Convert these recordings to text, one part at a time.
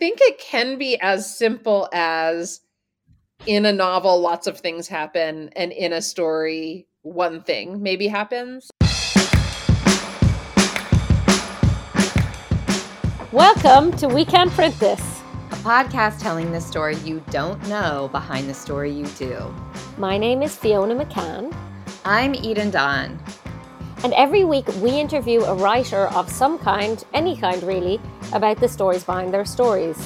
think it can be as simple as in a novel, lots of things happen, and in a story, one thing maybe happens. Welcome to We Can't Print This, a podcast telling the story you don't know behind the story you do. My name is Fiona McCann. I'm Eden Dawn. And every week we interview a writer of some kind, any kind really, about the stories behind their stories.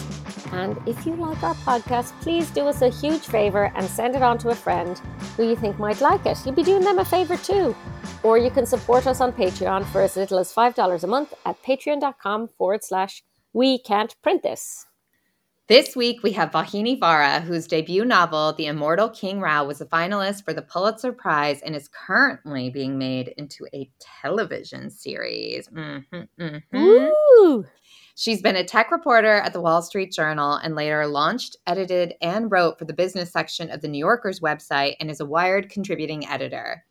And if you like our podcast, please do us a huge favour and send it on to a friend who you think might like it. You'll be doing them a favour too. Or you can support us on Patreon for as little as $5 a month at patreon.com forward slash we can't print this. This week, we have Vauhini Vara, whose debut novel, The Immortal King Rao, was a finalist for the Pulitzer Prize and is currently being made into a television series. Mm-hmm, mm-hmm. She's been a tech reporter at the Wall Street Journal and later launched, edited, and wrote for the business section of the New Yorker's website and is a Wired contributing editor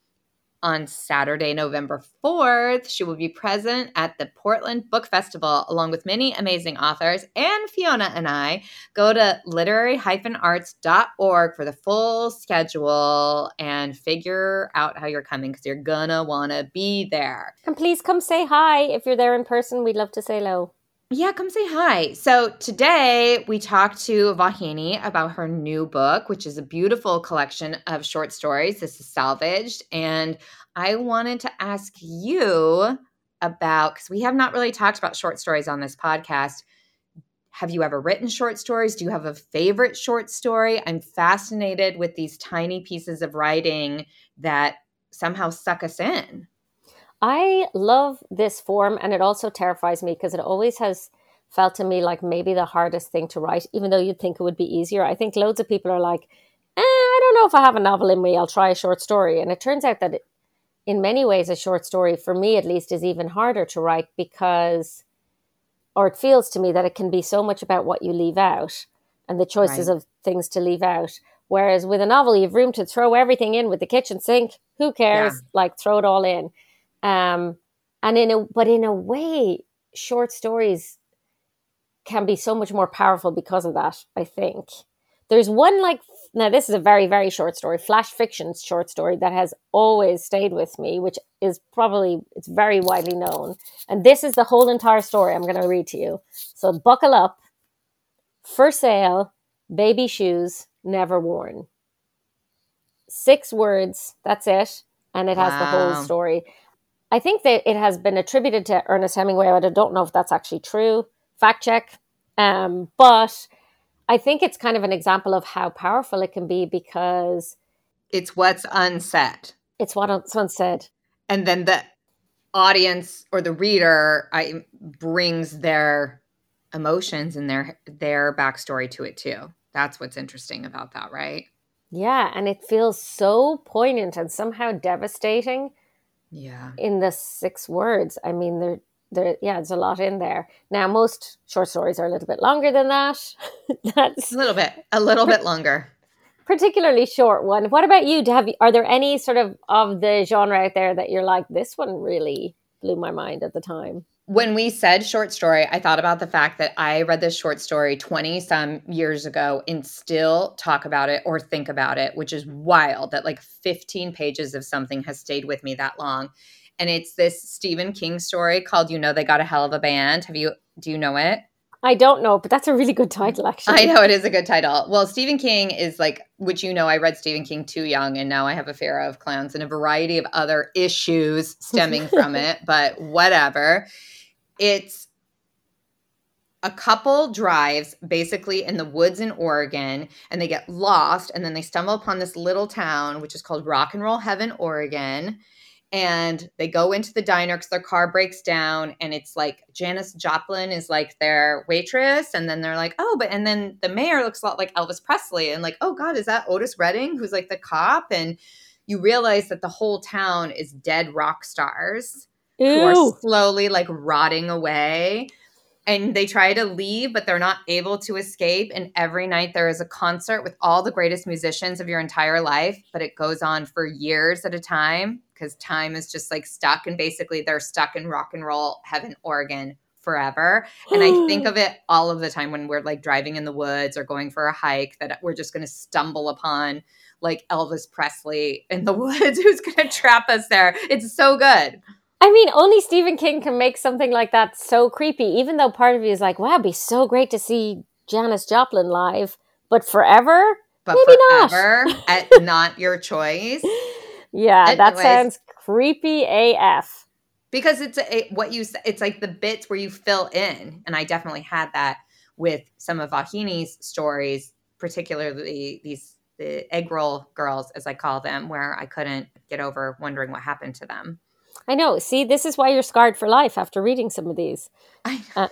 on Saturday, November 4th. She will be present at the Portland Book Festival along with many amazing authors. And Fiona and I go to literary-arts.org for the full schedule and figure out how you're coming because you're gonna wanna be there. And please come say hi if you're there in person. We'd love to say hello. Yeah, come say hi. So today we talked to Vauhini about her new book, which is a beautiful collection of short stories. This is salvaged. And I wanted to ask you about, because we have not really talked about short stories on this podcast. Have you ever written short stories? Do you have a favorite short story? I'm fascinated with these tiny pieces of writing that somehow suck us in. I love this form and it also terrifies me because it always has felt to me like maybe the hardest thing to write, even though you'd think it would be easier. I think loads of people are like, eh, I don't know if I have a novel in me, I'll try a short story. And it turns out that it, in many ways, a short story, for me at least, is even harder to write because, or it feels to me that it can be so much about what you leave out and the choices right. of things to leave out. Whereas with a novel, you've room to throw everything in with the kitchen sink. Who cares? Yeah. Like throw it all in. Um, and in a but in a way, short stories can be so much more powerful because of that. I think there's one like now this is a very very short story, flash fiction short story that has always stayed with me, which is probably it's very widely known. And this is the whole entire story I'm going to read to you. So buckle up. For sale, baby shoes never worn. Six words. That's it, and it has wow. the whole story. I think that it has been attributed to Ernest Hemingway. but I don't know if that's actually true. Fact check. Um, but I think it's kind of an example of how powerful it can be because it's what's unsaid. It's what's unsaid. And then the audience or the reader I, brings their emotions and their their backstory to it too. That's what's interesting about that, right? Yeah, and it feels so poignant and somehow devastating yeah. In the six words. I mean, there, there, yeah, there's a lot in there. Now, most short stories are a little bit longer than that. That's a little bit, a little bit longer. Particularly short one. What about you? Have you, are there any sort of of the genre out there that you're like, this one really blew my mind at the time? When we said short story, I thought about the fact that I read this short story 20 some years ago and still talk about it or think about it, which is wild that like 15 pages of something has stayed with me that long. And it's this Stephen King story called You Know They Got a Hell of a Band. Have you do you know it? I don't know, but that's a really good title, actually. I know it is a good title. Well, Stephen King is like, which you know, I read Stephen King too young, and now I have a fear of clowns and a variety of other issues stemming from it, but whatever. It's a couple drives basically in the woods in Oregon and they get lost and then they stumble upon this little town which is called Rock and Roll Heaven, Oregon. And they go into the diner because their car breaks down and it's like Janis Joplin is like their waitress. And then they're like, oh, but and then the mayor looks a lot like Elvis Presley. And like, oh God, is that Otis Redding who's like the cop? And you realize that the whole town is dead rock stars Ew. who are slowly like rotting away. And they try to leave, but they're not able to escape. And every night there is a concert with all the greatest musicians of your entire life, but it goes on for years at a time because time is just like stuck. And basically, they're stuck in rock and roll heaven, Oregon forever. And I think of it all of the time when we're like driving in the woods or going for a hike that we're just going to stumble upon like Elvis Presley in the woods who's going to trap us there. It's so good. I mean, only Stephen King can make something like that so creepy, even though part of you is like, wow, it'd be so great to see Janis Joplin live, but forever? But Maybe forever, not. at not your choice. Yeah, Anyways, that sounds creepy AF. Because it's a, what you it's like the bits where you fill in, and I definitely had that with some of Vauhini's stories, particularly these the egg roll girls, as I call them, where I couldn't get over wondering what happened to them. I know. See, this is why you're scarred for life after reading some of these. Uh,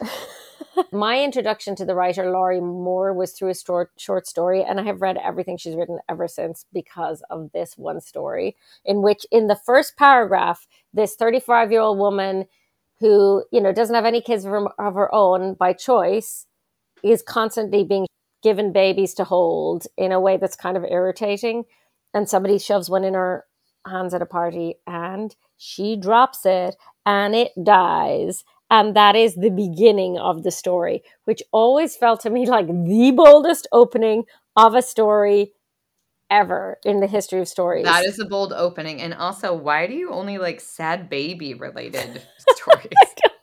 my introduction to the writer Lorrie Moore was through a short, short story, and I have read everything she's written ever since because of this one story, in which, in the first paragraph, this 35 year old woman who, you know, doesn't have any kids of her, of her own by choice is constantly being given babies to hold in a way that's kind of irritating. And somebody shoves one in her hands at a party and she drops it and it dies. And that is the beginning of the story, which always felt to me like the boldest opening of a story ever in the history of stories. That is a bold opening. And also, why do you only like sad baby related stories?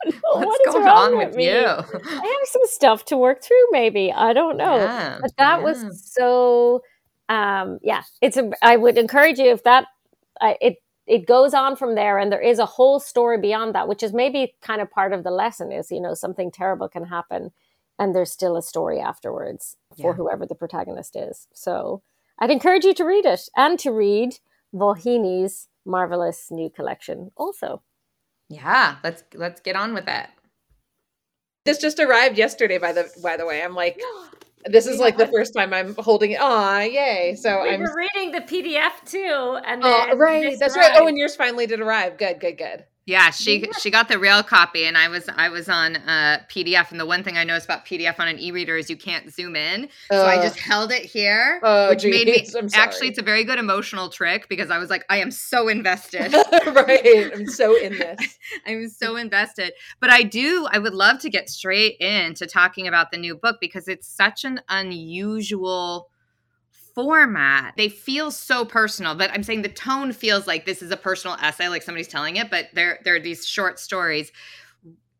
What's what going on with, with you? I have some stuff to work through, maybe. I don't know. Yeah, but that yeah. was so um yeah, it's a I would encourage you if that I, it it goes on from there and there is a whole story beyond that which is maybe kind of part of the lesson is you know something terrible can happen and there's still a story afterwards for whoever the protagonist is. So i'd encourage you to read it and to read Vauhini's marvelous new collection also. Yeah let's let's get on with that this just arrived yesterday by the by the way. I'm like this is like the first time I'm holding it. Aw, yay. So we I'm were reading the PDF too. And oh, right. That's arrived. right. Oh, and yours finally did arrive. Good, good, good. Yeah, she yeah. she got the real copy, and I was I was on uh, PDF. And the one thing I noticed about PDF on an e-reader is you can't zoom in, so uh, I just held it here, uh, which geez, made me actually it's a very good emotional trick because I was like I am so invested. right, I'm so in this. I'm so invested, but I do I would love to get straight into talking about the new book because it's such an unusual format, they feel so personal. But I'm saying the tone feels like this is a personal essay, like somebody's telling it, but there, there are these short stories.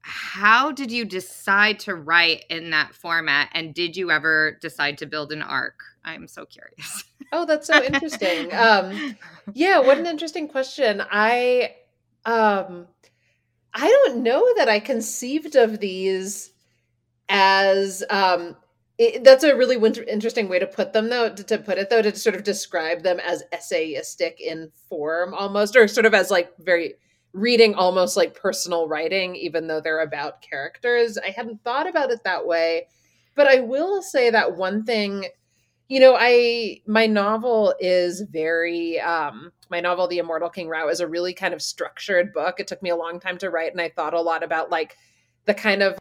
How did you decide to write in that format? And did you ever decide to build an ark? I'm so curious. Oh, that's so interesting. um, yeah, what an interesting question. I um I don't know that I conceived of these as um it, that's a really winter, interesting way to put them though to, to, put it though to sort of describe them as essayistic in form almost or sort of as like very reading almost like personal writing even though they're about characters. I hadn't thought about it that way. But i will say that one thing you know i my novel is very um my novel the immortal king rao is a really kind of structured book. It took me a long time to write and i thought a lot about like the kind of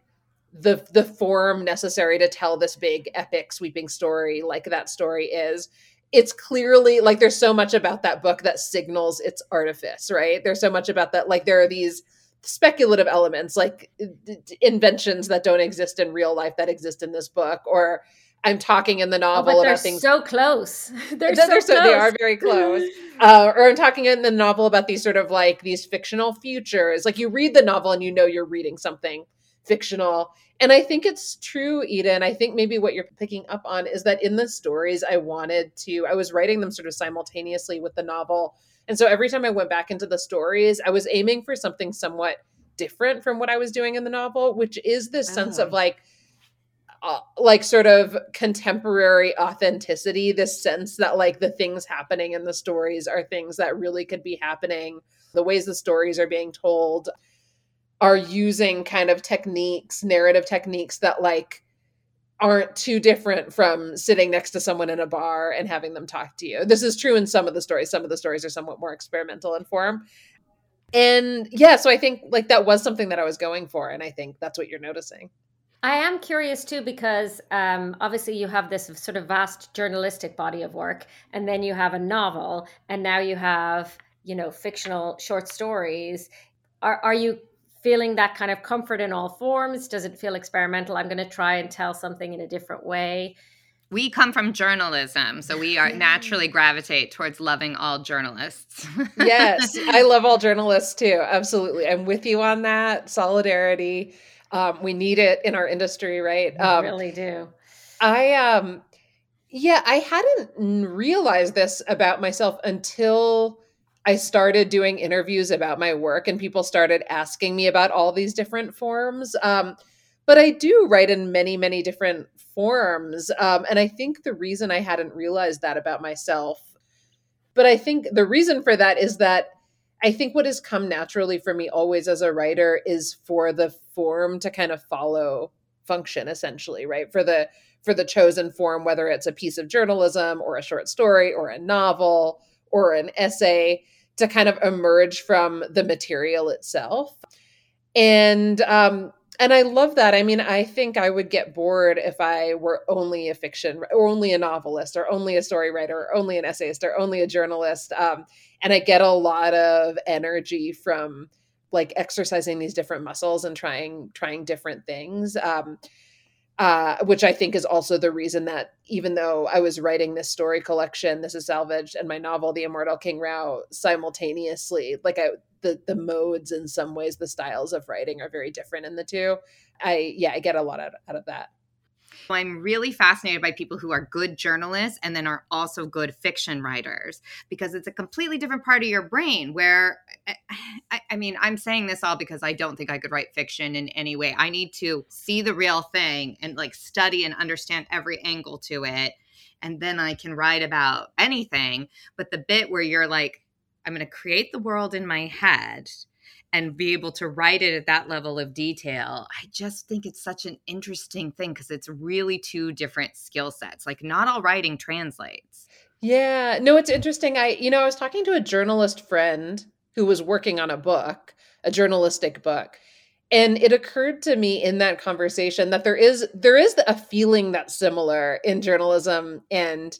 the the form necessary to tell this big epic sweeping story like that story is it's clearly like there's so much about that book that signals its artifice right there's so much about that like there are these speculative elements like inventions that don't exist in real life that exist in this book or I'm talking in the oh, novel oh, about things so close. They're, so, they're so close. they are very close. uh, or I'm talking in the novel about these sort of like these fictional futures. Like you read the novel and you know you're reading something fictional. And I think it's true, Eden. I think maybe what you're picking up on is that in the stories, I wanted to, I was writing them sort of simultaneously with the novel. And so every time I went back into the stories, I was aiming for something somewhat different from what I was doing in the novel, which is this oh. sense of oh. like, uh, like sort of contemporary authenticity this sense that like the things happening in the stories are things that really could be happening the ways the stories are being told are using kind of techniques, narrative techniques that like aren't too different from sitting next to someone in a bar and having them talk to you. This is true in some of the stories. Some of the stories are somewhat more experimental in form. And yeah, so I think like that was something that I was going for. And I think that's what you're noticing. I am curious too because um, obviously you have this sort of vast journalistic body of work, and then you have a novel, and now you have you know fictional short stories. Are are you feeling that kind of comfort in all forms? Does it feel experimental? I'm going to try and tell something in a different way. We come from journalism, so we are naturally gravitate towards loving all journalists. yes, I love all journalists too. Absolutely. I'm with you on that. Solidarity. Um, we need it in our industry, right? We um, really do. I um yeah, I hadn't realized this about myself until I started doing interviews about my work and people started asking me about all these different forms. Um, but I do write in many, many different forms. Um, and I think the reason I hadn't realized that about myself, but I think the reason for that is that I think what has come naturally for me always as a writer is for the form to kind of follow function essentially, right? For the for the chosen form whether it's a piece of journalism or a short story or a novel or an essay to kind of emerge from the material itself. And um, and I love that. I mean, I think I would get bored if I were only a fiction or only a novelist or only a story writer or only an essayist or only a journalist. Um, and I get a lot of energy from like exercising these different muscles and trying trying different things. Um, uh, which I think is also the reason that even though I was writing this story collection, this is salvaged, and my novel, The Immortal King Rao, simultaneously, like I, the the modes in some ways, the styles of writing are very different in the two. I yeah, I get a lot out, out of that. I'm really fascinated by people who are good journalists and then are also good fiction writers because it's a completely different part of your brain. Where, I, I, mean, I'm saying this all because I don't think I could write fiction in any way. I need to see the real thing and like study and understand every angle to it. And then I can write about anything. But the bit where you're like, I'm going to create the world in my head and be able to write it at that level of detail i just think it's such an interesting thing because it's really two different skill sets like not all writing translates yeah no it's interesting i you know i was talking to a journalist friend who was working on a book a journalistic book and it occurred to me in that conversation that there is there is a feeling that's similar in journalism and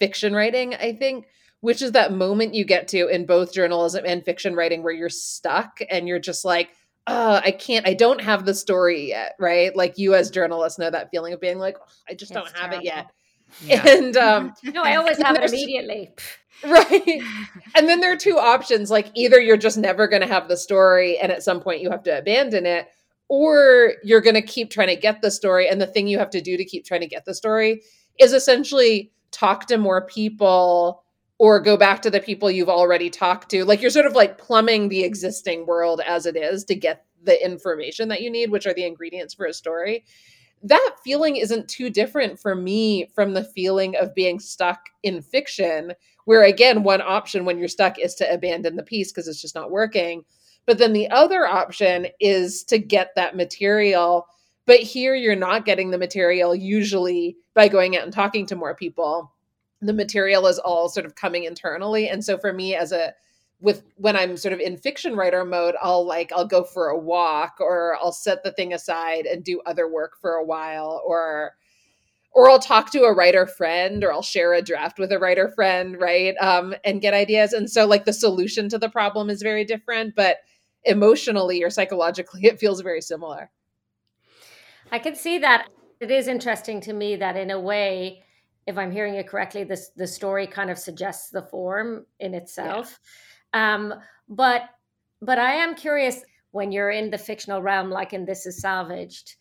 fiction writing i think which is that moment you get to in both journalism and fiction writing where you're stuck and you're just like, oh, I can't, I don't have the story yet, right? Like you as journalists know that feeling of being like, oh, I just it's don't have terrible. it yet. Yeah. And um no, I always have it immediately. Right. and then there are two options. Like either you're just never gonna have the story and at some point you have to abandon it, or you're gonna keep trying to get the story. And the thing you have to do to keep trying to get the story is essentially talk to more people or go back to the people you've already talked to. Like you're sort of like plumbing the existing world as it is to get the information that you need, which are the ingredients for a story. That feeling isn't too different for me from the feeling of being stuck in fiction, where again, one option when you're stuck is to abandon the piece because it's just not working. But then the other option is to get that material. But here you're not getting the material usually by going out and talking to more people the material is all sort of coming internally and so for me as a with when i'm sort of in fiction writer mode i'll like i'll go for a walk or i'll set the thing aside and do other work for a while or or i'll talk to a writer friend or i'll share a draft with a writer friend right um, and get ideas and so like the solution to the problem is very different but emotionally or psychologically it feels very similar i can see that it is interesting to me that in a way if I'm hearing it correctly, this the story kind of suggests the form in itself. Yeah. Um, but but I am curious when you're in the fictional realm, like in This Is Salvaged,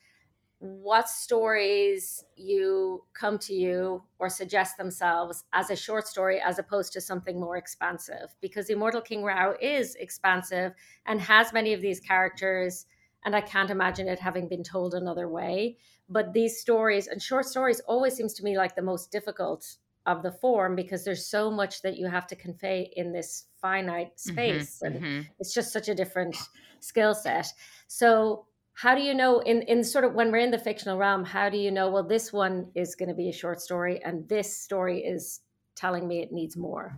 what stories you come to you or suggest themselves as a short story as opposed to something more expansive? Because immortal king rao is expansive and has many of these characters and i can't imagine it having been told another way. But these stories and short stories always seems to me like the most difficult of the form because there's so much that you have to convey in this finite mm-hmm, space mm-hmm, and mm-hmm. it's just such a different skill set so how do you know in in sort of when we're in the fictional realm how do you know well this one is going to be a short story and this story is telling me it needs more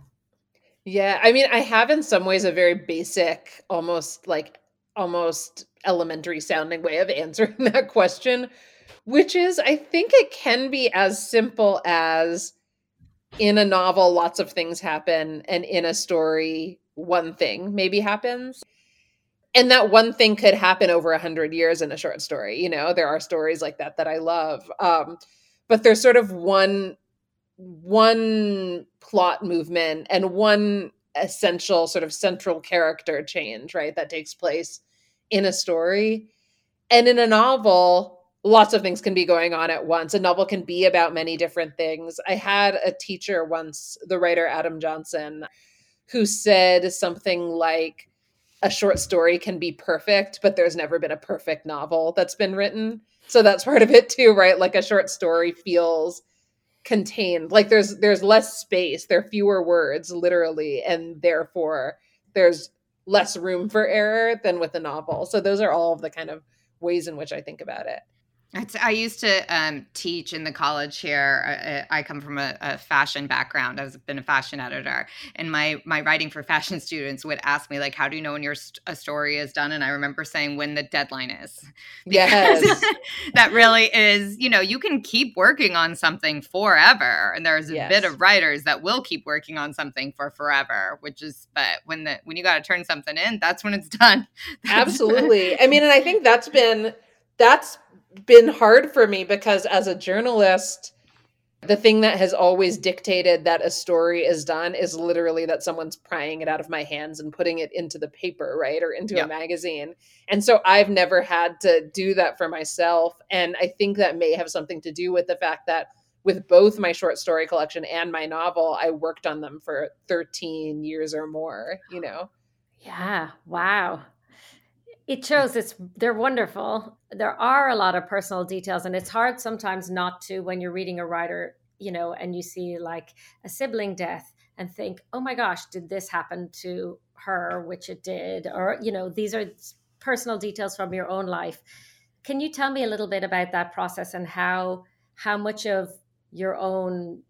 yeah i mean i have in some ways a very basic almost like almost elementary sounding way of answering that question which is I think it can be as simple as in a novel lots of things happen and in a story one thing maybe happens. and that one thing could happen over a hundred years in a short story. You know, there are stories like that that I love. Um, but there's sort of one one plot movement and one essential sort of central character change, right? That takes place in a story. And in a novel, lots of things can be going on at once. A novel can be about many different things. I had a teacher once, the writer Adam Johnson, who said something like a short story can be perfect, but there's never been a perfect novel that's been written. So that's part of it too, right? Like a short story feels contained. Like there's there's less space, there are fewer words literally, and therefore there's less room for error than with a novel. So those are all of the kind of ways in which I think about it. It's, I used to um, teach in the college here. I, uh, uh, I come from a, a, fashion background. I've been a fashion editor, and my my writing for fashion students would ask me like, "How do you know when your st- a story is done?" And I remember saying, "When the deadline is." Because yes, that really is. You know, you can keep working on something forever, and there's a yes. bit of writers that will keep working on something for forever. Which is, but when the when you got to turn something in, that's when it's done. Absolutely. I mean, and I think that's been that's been hard for me because as a journalist, the thing that has always dictated that a story is done is literally that someone's prying it out of my hands and putting it into the paper, right? Or into a magazine. And so I've never had to do that for myself. And I think that may have something to do with the fact that with both my short story collection and my novel, I worked on them for 13 years or more, you know? Yeah. Wow it shows it's they're wonderful. There are a lot of personal details and it's hard sometimes not to when you're reading a writer you know and you see like a sibling death and think oh my gosh did this happen to her which it did or you know these are personal details from your own life. Can you tell me a little bit about that process and how how much of your own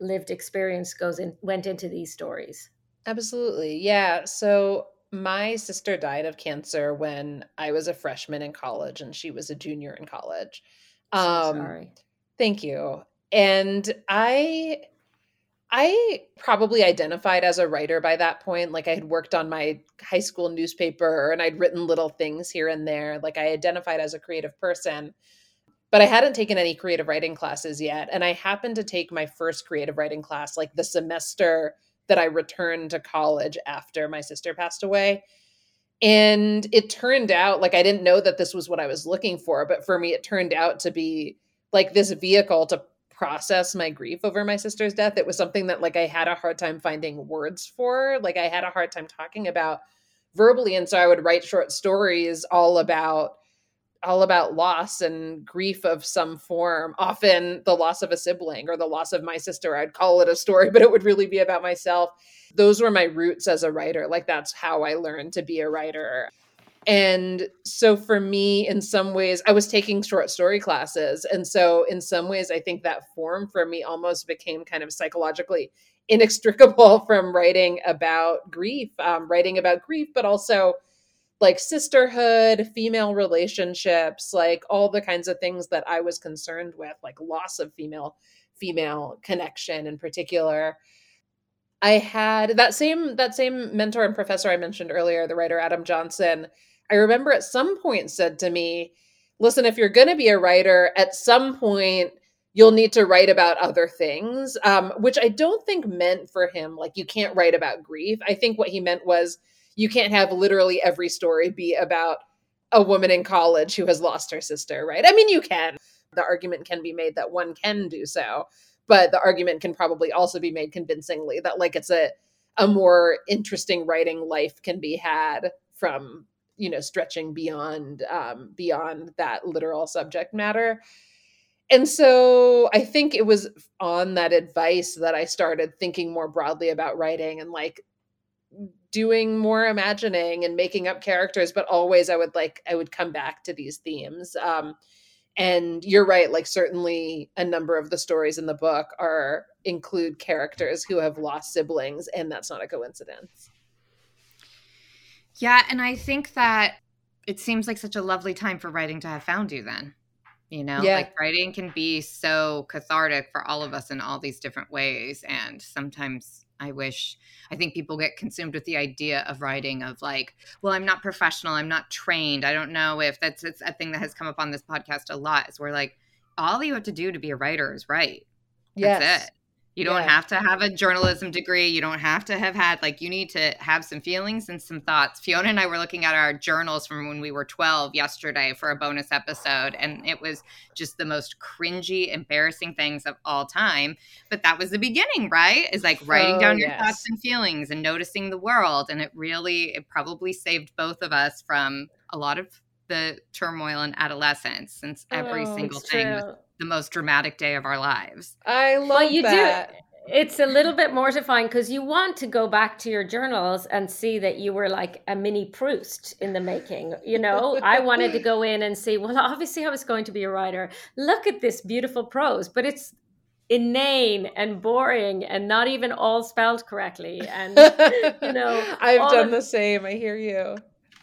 lived experience goes in went into these stories? Absolutely yeah. So my sister died of cancer when I was a freshman in college and she was a junior in college. Um, sorry. Thank you. And I I probably identified as a writer by that point. Like I had worked on my high school newspaper and I'd written little things here and there. Like I identified as a creative person, but I hadn't taken any creative writing classes yet. And I happened to take my first creative writing class like the semester that I returned to college after my sister passed away. And it turned out like I didn't know that this was what I was looking for, but for me, it turned out to be like this vehicle to process my grief over my sister's death. It was something that like I had a hard time finding words for, like I had a hard time talking about verbally. And so I would write short stories all about all about loss and grief of some form, often the loss of a sibling or the loss of my sister. I'd call it a story, but it would really be about myself. Those were my roots as a writer. Like that's how I learned to be a writer. And so for me, in some ways, I was taking short story classes. And so in some ways, I think that form for me almost became kind of psychologically inextricable from writing about grief, um, writing about grief, but also like sisterhood, female relationships, like all the kinds of things that I was concerned with, like loss of female female connection in particular. I had that same that same mentor and professor I mentioned earlier, the writer Adam Johnson. I remember at some point said to me, "Listen, if you're going to be a writer, at some point you'll need to write about other things." Um, which I don't think meant for him like you can't write about grief. I think what he meant was you can't have literally every story be about a woman in college who has lost her sister, right? I mean, you can. The argument can be made that one can do so, but the argument can probably also be made convincingly that like it's a a more interesting writing life can be had from you know stretching beyond um, beyond that literal subject matter and so i think it was on that advice that i started thinking more broadly about writing and like doing more imagining and making up characters but always i would like i would come back to these themes um and you're right like certainly a number of the stories in the book are include characters who have lost siblings and that's not a coincidence yeah and i think that it seems like such a lovely time for writing to have found you then you know yeah. like writing can be so cathartic for all of us in all these different ways and sometimes I wish I think people get consumed with the idea of writing of like, well, I'm not professional, I'm not trained. I don't know if that's it's a thing that has come up on this podcast a lot. Is where like all you have to do to be a writer is write. That's yes. it. You don't yeah. have to have a journalism degree. You don't have to have had, like, you need to have some feelings and some thoughts. Fiona and I were looking at our journals from when we were 12 yesterday for a bonus episode, and it was just the most cringy, embarrassing things of all time. But that was the beginning, right? Is like writing oh, down your yes. thoughts and feelings and noticing the world. And it really, it probably saved both of us from a lot of the turmoil in adolescence since every oh, single thing was the most dramatic day of our lives. I love well, you that. Do it's a little bit mortifying because you want to go back to your journals and see that you were like a mini Proust in the making. You know, I wanted to go in and see, well, obviously I was going to be a writer. Look at this beautiful prose, but it's inane and boring and not even all spelled correctly. And, you know, I've done of, the same. I hear you.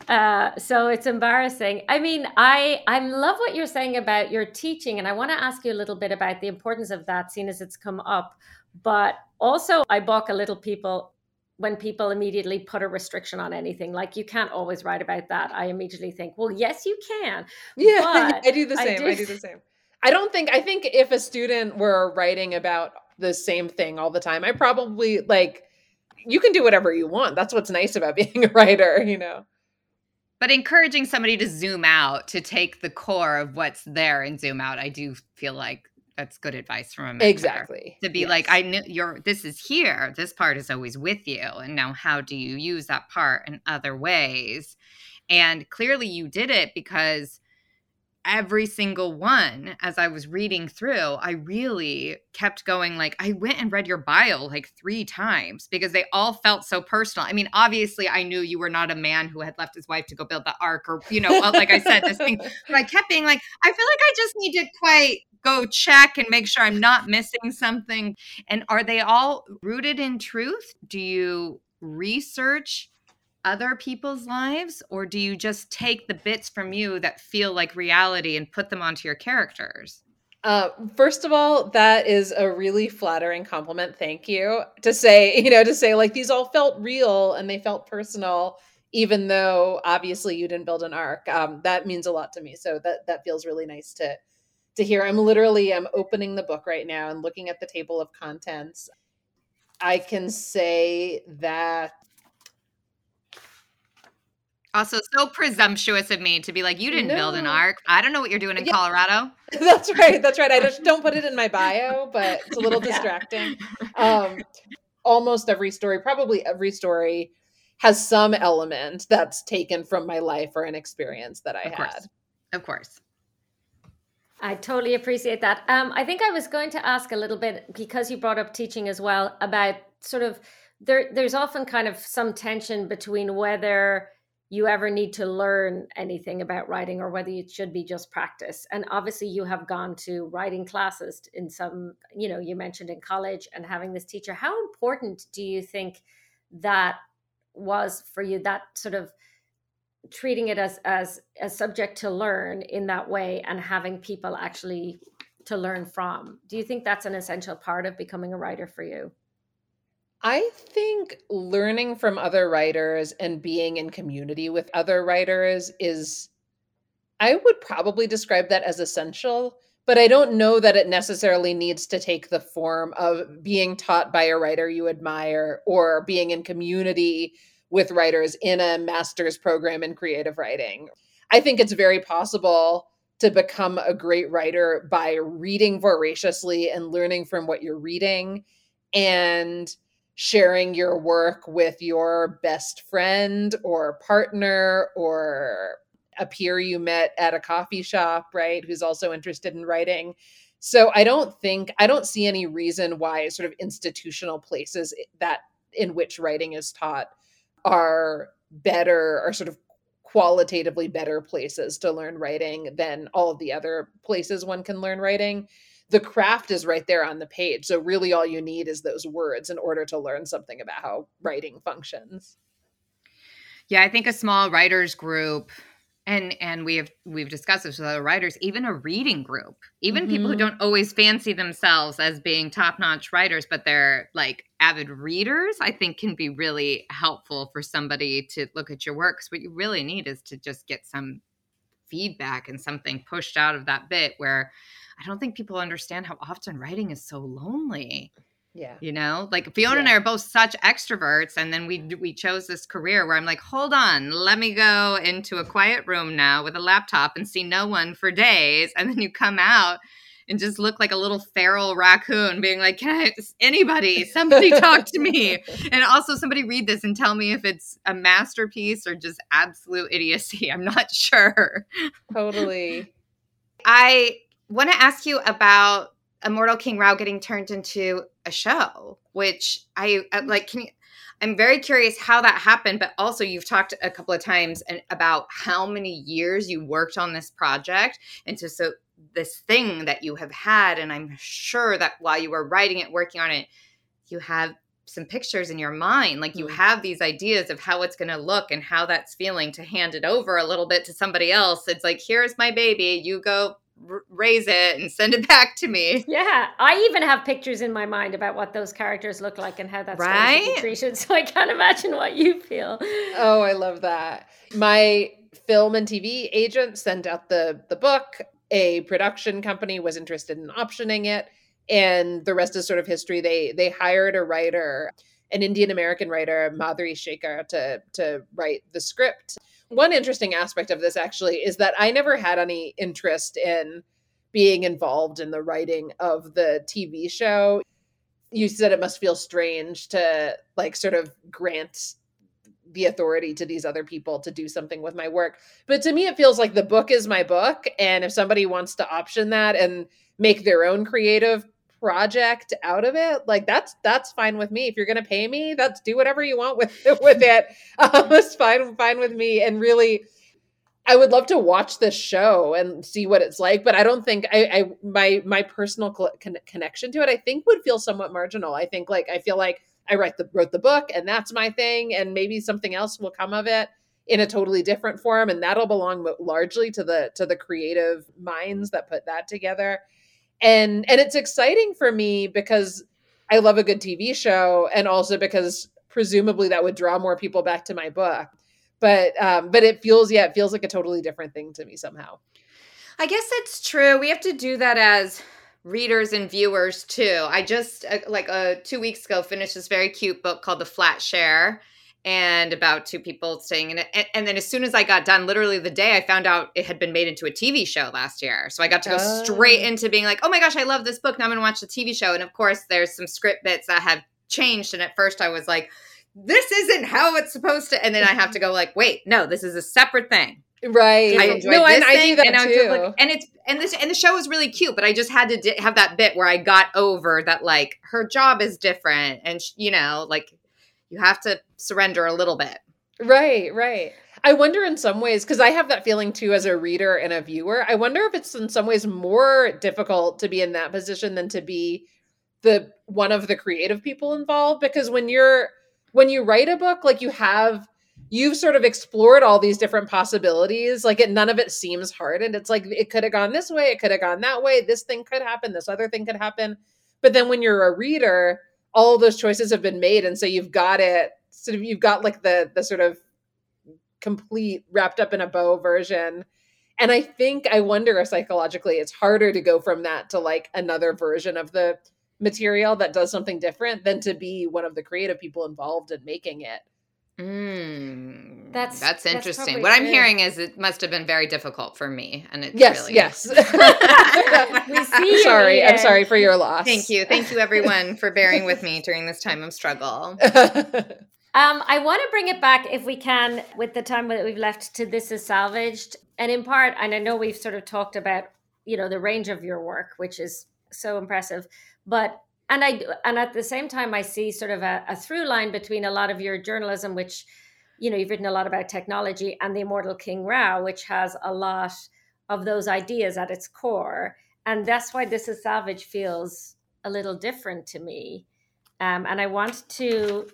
Uh, so it's embarrassing. I mean, I I love what you're saying about your teaching, and I want to ask you a little bit about the importance of that, seeing as it's come up. But also, I balk a little people when people immediately put a restriction on anything. Like you can't always write about that. I immediately think, well, yes, you can. Yeah, I do the same. I do, I do the same. I don't think. I think if a student were writing about the same thing all the time, I probably like. You can do whatever you want. That's what's nice about being a writer, you know but encouraging somebody to zoom out to take the core of what's there and zoom out i do feel like that's good advice from a mentor. exactly to be yes. like i knew you're this is here this part is always with you and now how do you use that part in other ways and clearly you did it because every single one as I was reading through, I really kept going like I went and read your bio like 3 times because they all felt so personal. I mean, obviously I knew you were not a man who had left his wife to go build the ark or you know, like I said this thing, but I kept being like I feel like I just need to quite go check and make sure I'm not missing something. And are they all rooted in truth? Do you research other people's lives or do you just take the bits from you that feel like reality and put them onto your characters uh, first of all, that is a really flattering compliment. Thank you. To say, you know, to say like these all felt real and they felt personal, even though obviously you didn't build an ark. Um, that means a lot to me. So that that feels really nice to to hear. I'm literally I'm opening the book right now and looking at the table of contents. I can say that also, so presumptuous of me to be like, you didn't no. build an ark. I don't know what you're doing in yeah. Colorado. That's right. That's right. I just don't put it in my bio, but it's a little distracting. Um, almost every story, probably every story, has some element that's taken from my life or an experience that I of had. Of course. I totally appreciate that. Um, I think I was going to ask a little bit because you brought up teaching as well about sort of there. There's often kind of some tension between whether you ever need to learn anything about writing or whether it should be just practice. And obviously, you have gone to writing classes in some, you know, you mentioned in college and having this teacher. How important do you think that was for you? That sort of treating it as as a subject to learn in that way and having people actually to learn from. Do you think that's an essential part of becoming a writer for you? I think learning from other writers and being in community with other writers is, I would probably describe that as essential, but I don't know that it necessarily needs to take the form of being taught by a writer you admire or being in community with writers in a master's program in creative writing. I think it's very possible to become a great writer by reading voraciously and learning from what you're reading and sharing your work with your best friend or partner or a peer you met at a coffee shop, right? Who's also interested in writing. So I don't think, I don't see any reason why sort of institutional places that in which writing is taught are better or sort of qualitatively better places to learn writing than all of the other places one can learn writing the craft is right there on the page. So really all you need is those words in order to learn something about how writing functions. Yeah, I think a small writers group and and we have we've discussed this with other writers even a reading group even mm-hmm. people who Mm-hmm. don't always fancy themselves as being top-notch writers but they're like avid readers i think can be really helpful for somebody to look at your work because what you really need is to just get some feedback and something pushed out of that bit where i don't think people understand how often writing is so lonely Yeah. you know? Like fiona and i are both such extroverts and then we we chose this career where i'm like hold on let me go into a quiet room now with a laptop and see no one for days and then you come out and just look like a little feral raccoon being like can i anybody somebody talk to me? And also somebody read this and tell me if it's a masterpiece or just absolute idiocy. I'm not sure. Totally. I want to ask you about Immortal King Rao getting turned into a show, which I uh, like. Can you? I'm very curious how that happened, but also you've talked a couple of times and about how many years you worked on this project, and so so this thing that you have had, and I'm sure that while you were writing it, working on it, you have some pictures in your mind like you Mm. have these ideas of how it's going to look and how that's feeling to hand it over a little bit to somebody else it's like here's my baby you go r- raise it and send it back to me Yeah, I even have pictures in my mind about what those characters look like and how that's going to Right? be treated. So I can't imagine what you feel. Oh, I love that. My film and TV agent sent out the the book. A production company was interested in optioning it, and the rest is sort of history. They they hired a writer, an Indian American writer, Madhuri Shekar, to to write the script. One interesting aspect of this actually is that I never had any interest in being involved in the writing of the TV show. You said it must feel strange to like sort of grant the authority to these other people to do something with my work. But to me, it feels like the book is my book. And if somebody wants to option that and make their own creative project out of it, like that's that's fine with me. If you're gonna pay me, that's do whatever you want with with it. Um, it's fine, fine with me. And really, I would love to watch this show and see what it's like, but I don't think I, I my my personal con- connection to it, I think would feel somewhat marginal. I think like I feel like I write the wrote the book and that's my thing, and maybe something else will come of it in a totally different form, and that'll belong largely to the to the creative minds that put that together. And and it's exciting for me because I love a good TV show, and also because presumably that would draw more people back to my book. But um, but it feels yeah, it feels like a totally different thing to me somehow. I guess that's true. We have to do that as readers and viewers too. I just uh, like uh, two weeks ago finished this very cute book called The Flat Share, and about two people staying in it. And, and then as soon as I got done, literally the day I found out it had been made into a TV show last year, so I got to go straight Oh. into being like, oh my gosh, I love this book. Now I'm gonna watch the TV show. And of course, there's some script bits that have changed. And at first, I was like. This isn't how it's supposed to, and then I have to go like, wait, no, this is a separate thing. Right. I enjoyed no, this and I thing, do that and too. like, and it's and this and the show is really cute, but I just had to di- have that bit where I got over that like her job is different, and sh- you know, like you have to surrender a little bit. Right, right. I wonder in some ways, because I have that feeling too as a reader and a viewer. I wonder if it's in some ways more difficult to be in that position than to be the one of the creative people involved. Because when you're when you write a book, like you have you've sort of explored all these different possibilities. Like it none of it seems hard. And it's like it could have gone this way, it could have gone that way, this thing could happen, this other thing could happen. But then when you're a reader, all those choices have been made. And so you've got it sort of you've got like the the sort of complete wrapped up in a bow version and i think i wonder if psychologically it's harder to go from that to like another version of the material that does something different than to be one of the creative people involved in making it Mm, That's- that's that's interesting. probably what I'm true. hearing is it must have been very difficult for me, and it's yes really yes We see you, sorry i'm sorry for your loss Thank you, thank you, everyone, for bearing with me during this time of struggle. Um, I want to bring it back, if we can, with the time that we've left to This Is Salvaged. And in part, and I know we've sort of talked about, you know, the range of your work, which is so impressive. But, and I, and at the same time, I see sort of a, a through line between a lot of your journalism, which, you know, you've written a lot about technology, and The Immortal King Rao, which has a lot of those ideas at its core. And that's why This Is Salvage feels a little different to me. Um, and I want to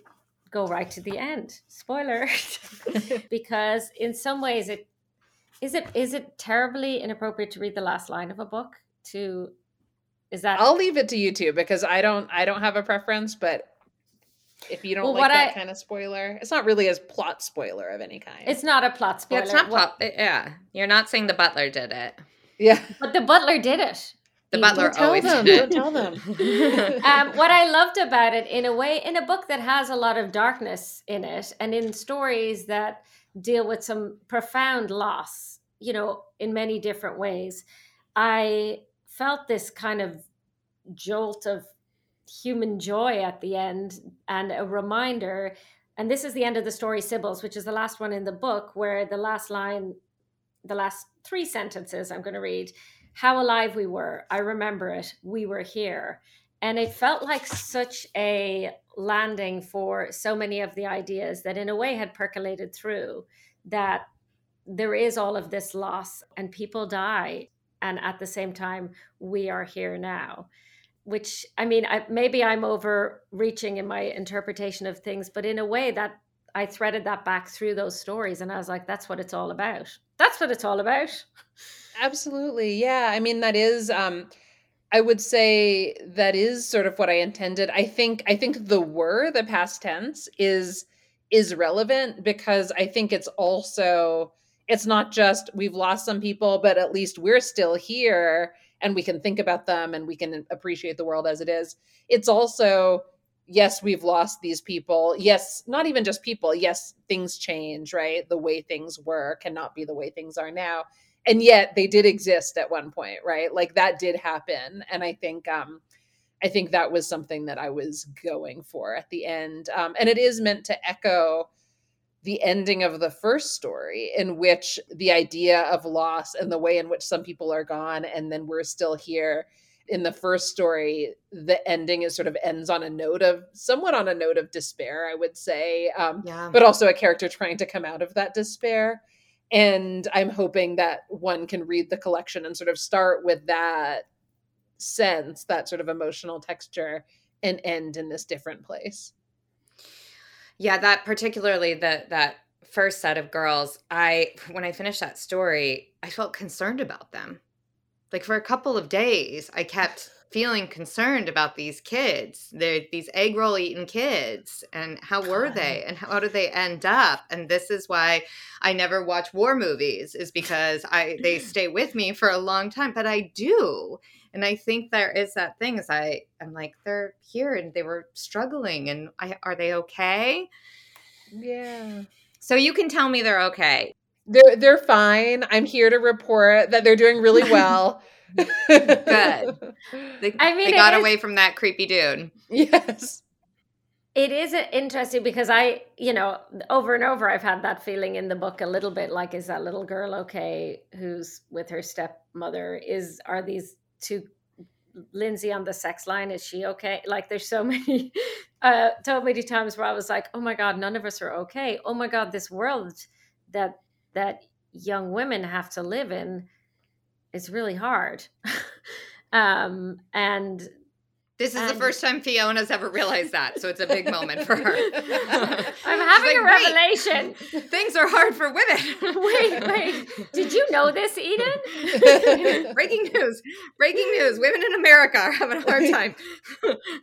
go right to the end. Spoiler, because in some ways it is it is it terribly inappropriate to read the last line of a book? To is that? I'll leave it to you two because I don't I don't have a preference, but if you don't Well, like what that I- kind of spoiler, it's not really a plot spoiler of any kind. It's not a plot spoiler. Yeah, it's not What- pop. Yeah, you're not saying the butler did it. yeah. but the butler did it. The butler Don't always them. did Don't tell them. um, what I loved about it, in a way, in a book that has a lot of darkness in it, and in stories that deal with some profound loss, you know, in many different ways, I felt this kind of jolt of human joy at the end and a reminder. And this is the end of the story, Sybil's, which is the last one in the book, where the last line, the last three sentences I'm going to read how alive we were. I remember it. We were here. And it felt like such a landing for so many of the ideas that, in a way, had percolated through that there is all of this loss and people die. And at the same time, we are here now. Which, I mean, I, maybe I'm overreaching in my interpretation of things, but in a way, that I threaded that back through those stories. And I was like, that's what it's all about. That's what it's all about. Absolutely. Yeah. I mean, that is um I would say that is sort of what I intended. I think I think the were the past tense is is relevant because I think it's also it's not just we've lost some people, but at least we're still here and we can think about them and we can appreciate the world as it is. It's also yes, we've lost these people. Yes, not even just people. Yes, things change, right? The way things were cannot be the way things are now and yet they did exist at one point right? Like that did happen and i think um i think that was something that i was going for at the end um and it is meant to echo the ending of the first story in which the idea of loss and the way in which some people are gone and then we're still here. In the first story the ending is sort of ends on a note of somewhat on a note of despair i would say um Yeah. but also a character trying to come out of that despair and i'm hoping that one can read the collection and sort of start with that sense that sort of emotional texture and end in this different place Yeah, that particularly the that first set of girls, I when I finished that story, I felt concerned about them. Like for a couple of days, I kept feeling concerned about these kids. They're these egg roll eating kids and how were God. they and how did they end up? And this is why I never watch war movies is because I they mm-hmm. stay with me for a long time, but I do. And I think there is that thing is I I'm like they're here and they were struggling and I are they okay? yeah So you can tell me they're okay. they're they're fine i'm here to report that they're doing really well Good. They, I mean, they got is- away from that creepy dude. yes It is interesting because I, you know, over and over, I've had that feeling in the book a little bit like, is that little girl okay who's with her stepmother? Is, are these two, Lindsay on the sex line, is she okay? Like, there's so many, uh, so many times where I was like, oh my God, none of us are okay. Oh my God, this world that, that young women have to live in is really hard. um, and This is the first time Fiona's ever realized that, so it's a big moment for her. I'm having a like, "Wait." revelation. Things are hard for women. wait, wait. Did you know this, Eden? Breaking news. Breaking news. Women in America are having a hard time.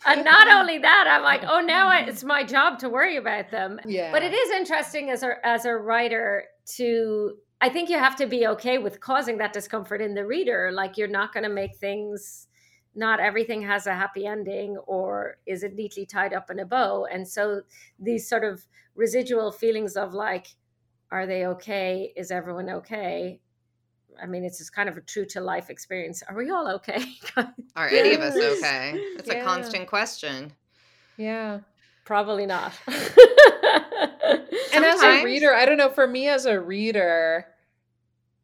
And not only that, I'm like, oh, now I, it's my job to worry about them. yeah But it is interesting as a as a writer to. I think you have to be okay with causing that discomfort in the reader. Like you're not going to make things. Not everything has a happy ending, or is it neatly tied up in a bow? And so these sort of residual feelings of like, are they okay? Is everyone okay? I mean, it's just kind of a true to life experience. Are we all okay? Are any of us okay? It's a constant question. yeah Probably not. and as a reader i don't know for me as a reader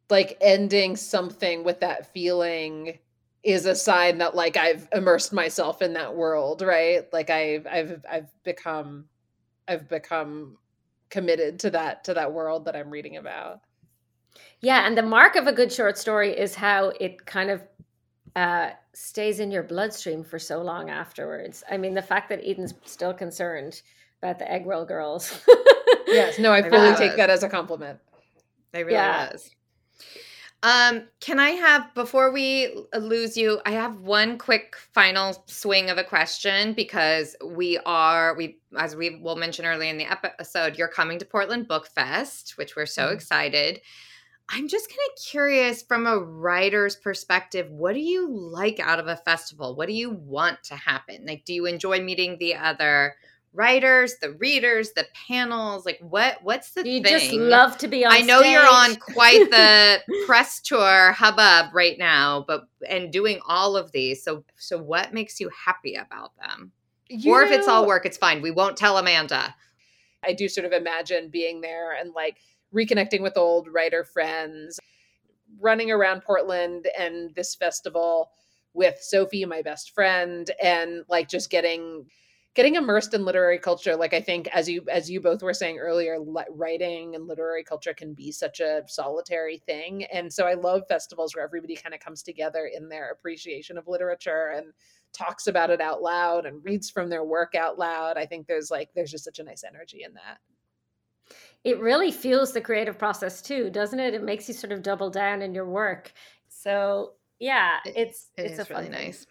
like ending something with that feeling is a sign that like i've immersed myself in that world right like i've i've i've become i've become committed to that to that world that i'm reading about yeah, and the mark of a good short story is how it kind of uh, stays in your bloodstream for so long afterwards. I mean, the fact that Eden's still concerned about the egg roll girls. yes no i I fully take that as a compliment They really Yeah. was. Um, can I have before we lose you? I have one quick final swing of a question because we are we as we will mention early in the episode, you're coming to Portland Book Fest, which we're so mm-hmm. excited. I'm just kind of curious from a writer's perspective, what do you like out of a festival? What do you want to happen? Like, do you enjoy meeting the other writers, the readers, the panels? Like, what what's the you thing? just love to be on. I know stage. you're on quite the press tour hubbub right now, but and doing all of these. So, so what makes you happy about them? You or if it's all work, it's fine. We won't tell Amanda. I do sort of imagine being there and like reconnecting with old writer friends, running around Portland and this festival with Sophie, my best friend, and like just getting getting immersed in literary culture like i think as you as you both were saying earlier writing and literary culture can be such a solitary thing and so i love festivals where everybody kind of comes together in their appreciation of literature and talks about it out loud and reads from their work out loud i think there's like there's just such a nice energy in that it really fuels the creative process too, doesn't it? It makes you sort of double down in your work. So yeah, it's it it's a really nice.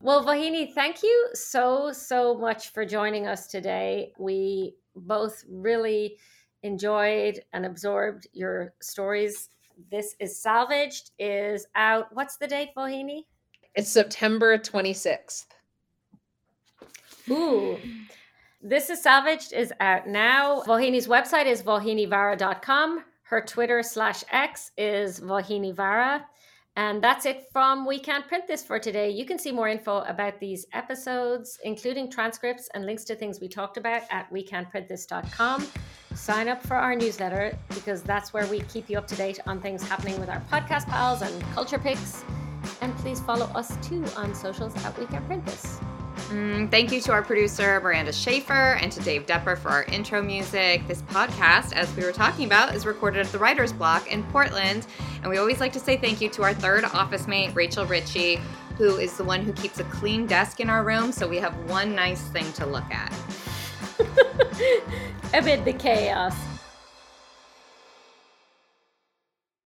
Well, Vauhini, thank you so so much for joining us today. We both really enjoyed and absorbed your stories. This is salvaged is out. What's the date, Vauhini? It's September 26th. Ooh. This is Salvaged is out now. Vauhini's website is vauhinivara.com. Her Twitter slash X is vauhinivara. And that's it from We Can't Print This for today. You can see more info about these episodes, including transcripts and links to things we talked about at wecantprintthis.com. Sign up for our newsletter because that's where we keep you up to date on things happening with our podcast pals and culture picks. And please follow us too on socials at We Can't Print This. Mm, thank you to our producer, Miranda Shafer, and to Dave Depper for our intro music. This podcast, as we were talking about, is recorded at the Writer's Block in Portland. And we always like to say thank you to our third office mate, Rachel Ritchie, who is the one who keeps a clean desk in our room so we have one nice thing to look at. Amid the chaos.